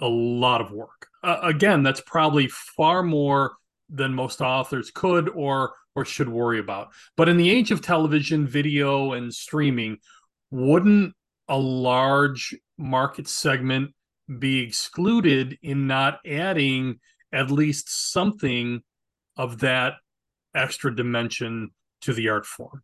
a lot of work. Uh, again that's probably far more than most authors could or or should worry about. But in the age of television video and streaming wouldn't a large market segment be excluded in not adding at least something of that extra dimension to the art form.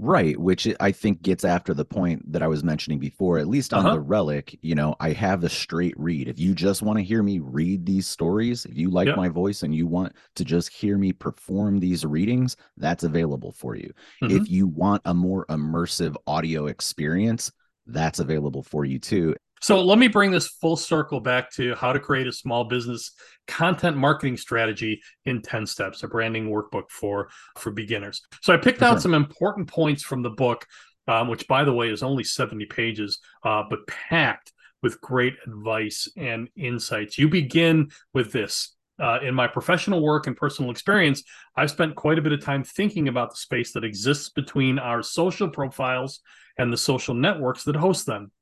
Right, which I think gets after the point that I was mentioning before. At least on uh-huh. the relic, you know, I have the straight read. If you just want to hear me read these stories, if you like yep. my voice and you want to just hear me perform these readings, that's available for you. Mm-hmm. If you want a more immersive audio experience, that's available for you too. So let me bring this full circle back to how to create a small business content marketing strategy in 10 steps, a branding workbook for for beginners. So I picked out some important points from the book, um, which by the way is only 70 pages, uh, but packed with great advice and insights. You begin with this. Uh, in my professional work and personal experience, I've spent quite a bit of time thinking about the space that exists between our social profiles and the social networks that host them.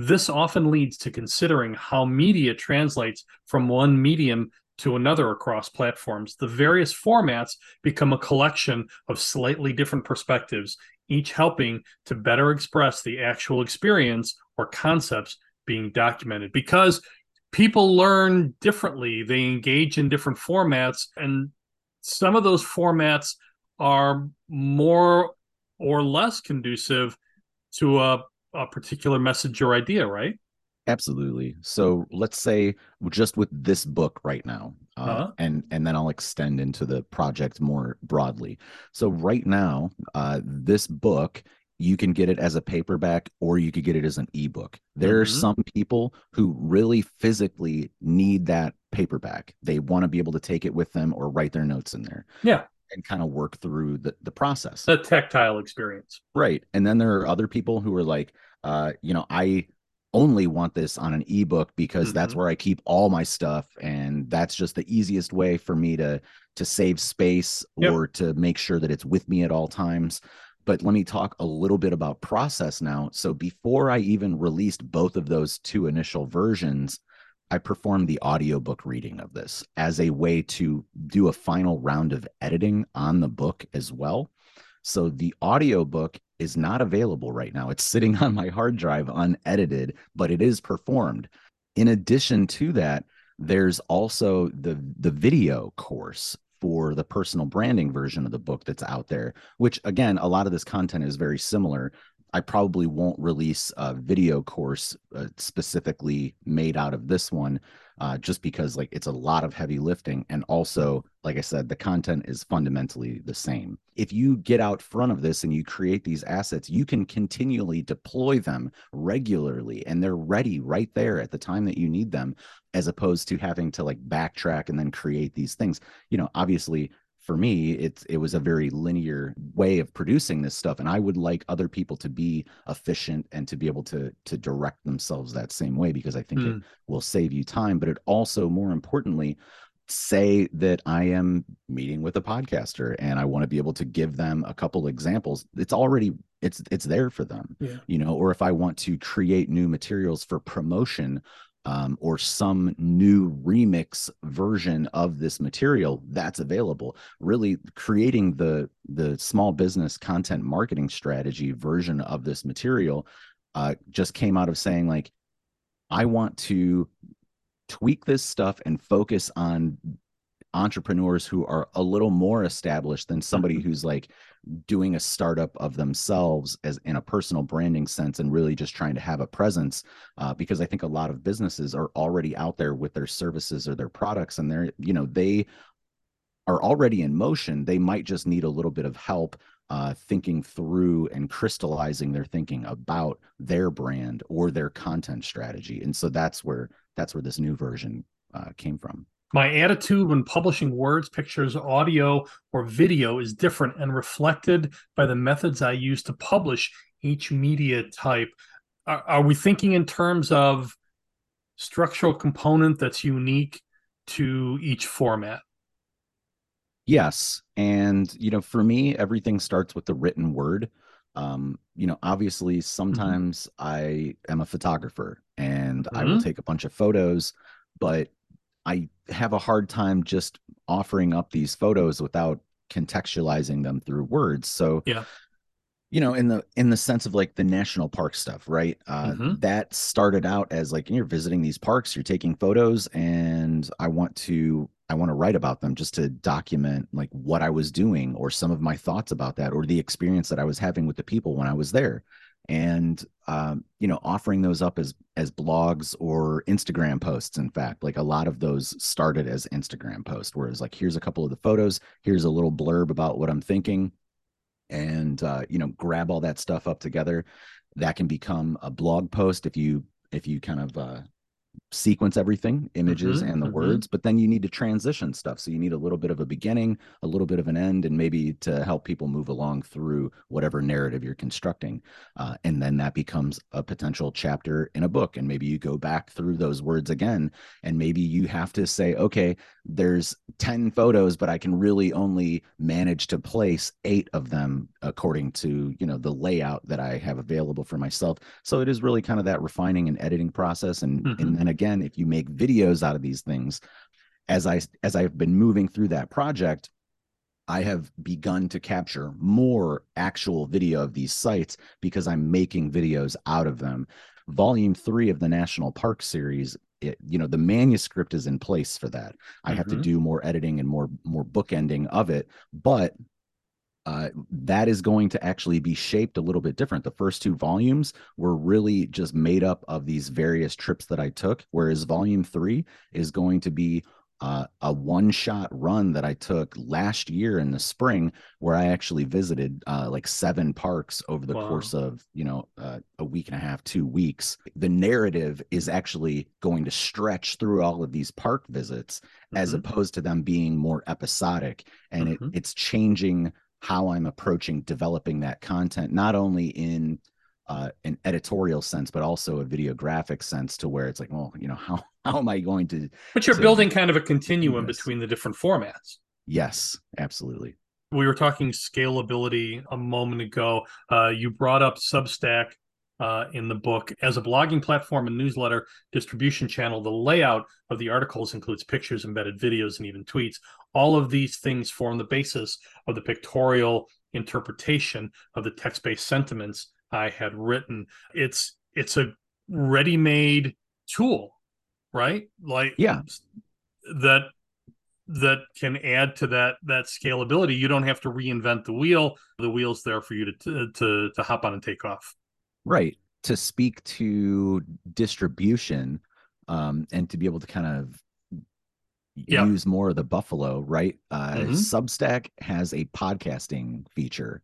This often leads to considering how media translates from one medium to another across platforms. The various formats become a collection of slightly different perspectives, each helping to better express the actual experience or concepts being documented. Because people learn differently, they engage in different formats, and some of those formats are more or less conducive to a a particular message or idea, right? Absolutely. So let's say just with this book right now, uh, uh-huh. and and then I'll extend into the project more broadly. So right now, uh, this book you can get it as a paperback or you could get it as an ebook. There mm-hmm. are some people who really physically need that paperback. They want to be able to take it with them or write their notes in there. Yeah and kind of work through the, the process. The tactile experience. Right. And then there are other people who are like, uh, you know, I only want this on an ebook because mm-hmm. that's where I keep all my stuff and that's just the easiest way for me to to save space yep. or to make sure that it's with me at all times. But let me talk a little bit about process now. So before I even released both of those two initial versions, I performed the audiobook reading of this as a way to do a final round of editing on the book as well. So the audiobook is not available right now. It's sitting on my hard drive unedited, but it is performed. In addition to that, there's also the the video course for the personal branding version of the book that's out there, which again, a lot of this content is very similar. I probably won't release a video course uh, specifically made out of this one, uh, just because like it's a lot of heavy lifting, and also, like I said, the content is fundamentally the same. If you get out front of this and you create these assets, you can continually deploy them regularly, and they're ready right there at the time that you need them, as opposed to having to like backtrack and then create these things. You know, obviously for me it's it was a very linear way of producing this stuff and i would like other people to be efficient and to be able to to direct themselves that same way because i think mm. it hmm. will save you time but it also more importantly say that i am meeting with a podcaster and i want to be able to give them a couple examples it's already it's it's there for them yeah. you know or if i want to create new materials for promotion um, or some new remix version of this material that's available really creating the the small business content marketing strategy version of this material uh, just came out of saying like i want to tweak this stuff and focus on entrepreneurs who are a little more established than somebody mm-hmm. who's like doing a startup of themselves as in a personal branding sense and really just trying to have a presence uh, because i think a lot of businesses are already out there with their services or their products and they're you know they are already in motion. They might just need a little bit of help uh, thinking through and crystallizing their thinking about their brand or their content strategy. And so that's where that's where this new version uh, came from my attitude when publishing words, pictures, audio, or video is different and reflected by the methods I use to publish each media type. Are, are we thinking in terms of structural component that's unique to each format? Yes. And, you know, for me, everything starts with the written word. Um, you know, obviously, sometimes I am a photographer and I will Mhm. take a bunch of photos, but I have a hard time just offering up these photos without contextualizing them through words. So, Yeah. you know, in the in the sense of like the national park stuff, right? Uh, Mhm. That started out as like you're visiting these parks, you're taking photos, and I want to I want to write about them just to document like what I was doing or some of my thoughts about that or the experience that I was having with the people when I was there. And um, you know, offering those up as as blogs or Instagram posts. In fact, like a lot of those started as Instagram posts, whereas like here's a couple of the photos, here's a little blurb about what I'm thinking, and uh, you know, grab all that stuff up together. That can become a blog post if you if you kind of uh, sequence everything images Mhm, and the mhm. words but then you need to transition stuff so you need a little bit of a beginning a little bit of an end and maybe to help people move along through whatever narrative you're constructing uh, and then that becomes a potential chapter in a book and maybe you go back through those words again and maybe you have to say okay there's 10 photos but i can really only manage to place eight of them according to you know the layout that i have available for myself so it is really kind of that refining and editing process and Mhm. and then again if you make videos out of these things as i as i've been moving through that project i have begun to capture more actual video of these sites because i'm making videos out of them volume 3 of the national park series it, you know the manuscript is in place for that i have to Mhm. do more editing and more more bookending of it but uh, that is going to actually be shaped a little bit different. The first two volumes were really just made up of these various trips that I took, whereas volume three is going to be uh, a one shot run that I took last year in the spring, where I actually visited uh, like seven parks over the Wow. course of, you know, uh, a week and a half, two weeks. The narrative is actually going to stretch through all of these park visits as Mhm. opposed to them being more episodic. And Mhm. it, it's changing how I'm approaching developing that content, not only in uh, an editorial sense, but also a videographic sense, to where it's like, well, you know, how how am I going to? But you're to building kind of a continuum between the different formats. Yes, absolutely. We were talking scalability a moment ago. Uh, you brought up Substack uh, in the book as a blogging platform and newsletter distribution channel. The layout of the articles includes pictures, embedded videos, and even tweets. All of these things form the basis of the pictorial interpretation of the text-based sentiments I had written. It's it's a ready-made tool, right? Like Yeah. that that can add to that that scalability. You don't have to reinvent the wheel. The wheel's there for you to to, to hop on and take off. Right. To speak to distribution um, and to be able to kind of Yeah. use more of the Buffalo, right? Uh, Mhm. Substack has a podcasting feature.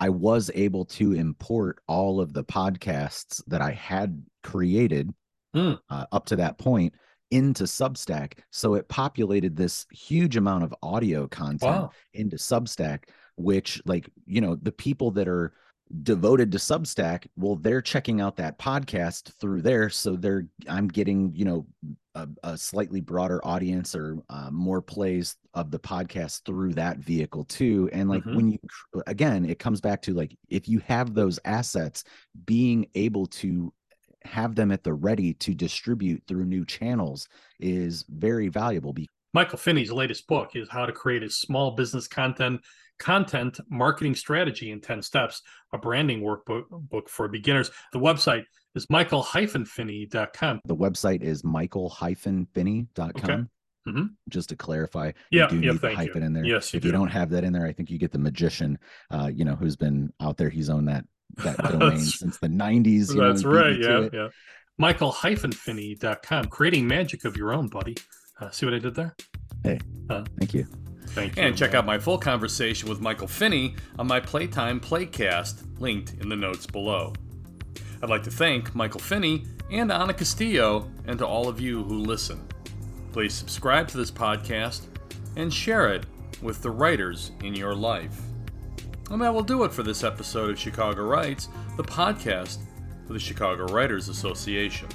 I was able to import all of the podcasts that I had created Mm. uh, up to that point into Substack. So it populated this huge amount of audio content Wow. into Substack, which, like, you know, the people that are devoted to Substack, well, they're checking out that podcast through there. So they're, I'm getting, you know, a, a slightly broader audience or uh, more plays of the podcast through that vehicle too. And like Mhm. when you, again, it comes back to like, if you have those assets, being able to have them at the ready to distribute through new channels is very valuable. Michael Finney's latest book is How to Create a Small Business Content Content Marketing Strategy in 10 Steps, a branding workbook book for beginners. The website is michael-finney.com. the website is michael-finney.com. Mhm. Just to clarify, Yeah, you do yeah, need to thank you. in there. Yes, you if you do. don't have that in there, I think you get the magician, uh, you know, who's been out there. He's owned that that domain since the 90s. You know, That's and right. Yeah, yeah. Michael-Finney.com, creating magic of your own, buddy. Uh, see what I did there? Hey. Thank you. Thank you. And check out my full conversation with Michael Finney on my Playtime Playcast, linked in the notes below. I'd like to thank Michael Finney and Ana Castillo, and to all of you who listen. Please subscribe to this podcast and share it with the writers in your life. And that will do it for this episode of Chicago Writes, the podcast for the Chicago Writers Association.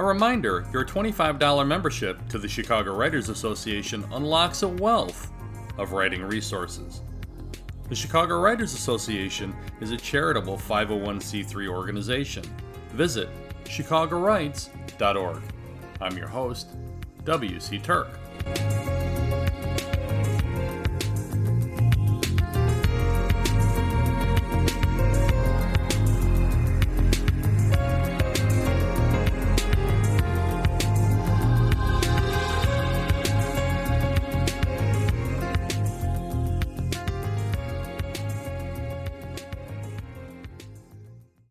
A reminder your $25 membership to the Chicago Writers Association unlocks a wealth of writing resources. The Chicago Writers Association is a charitable 501c3 organization. Visit chicagowrites.org. I'm your host, W.C. Turk.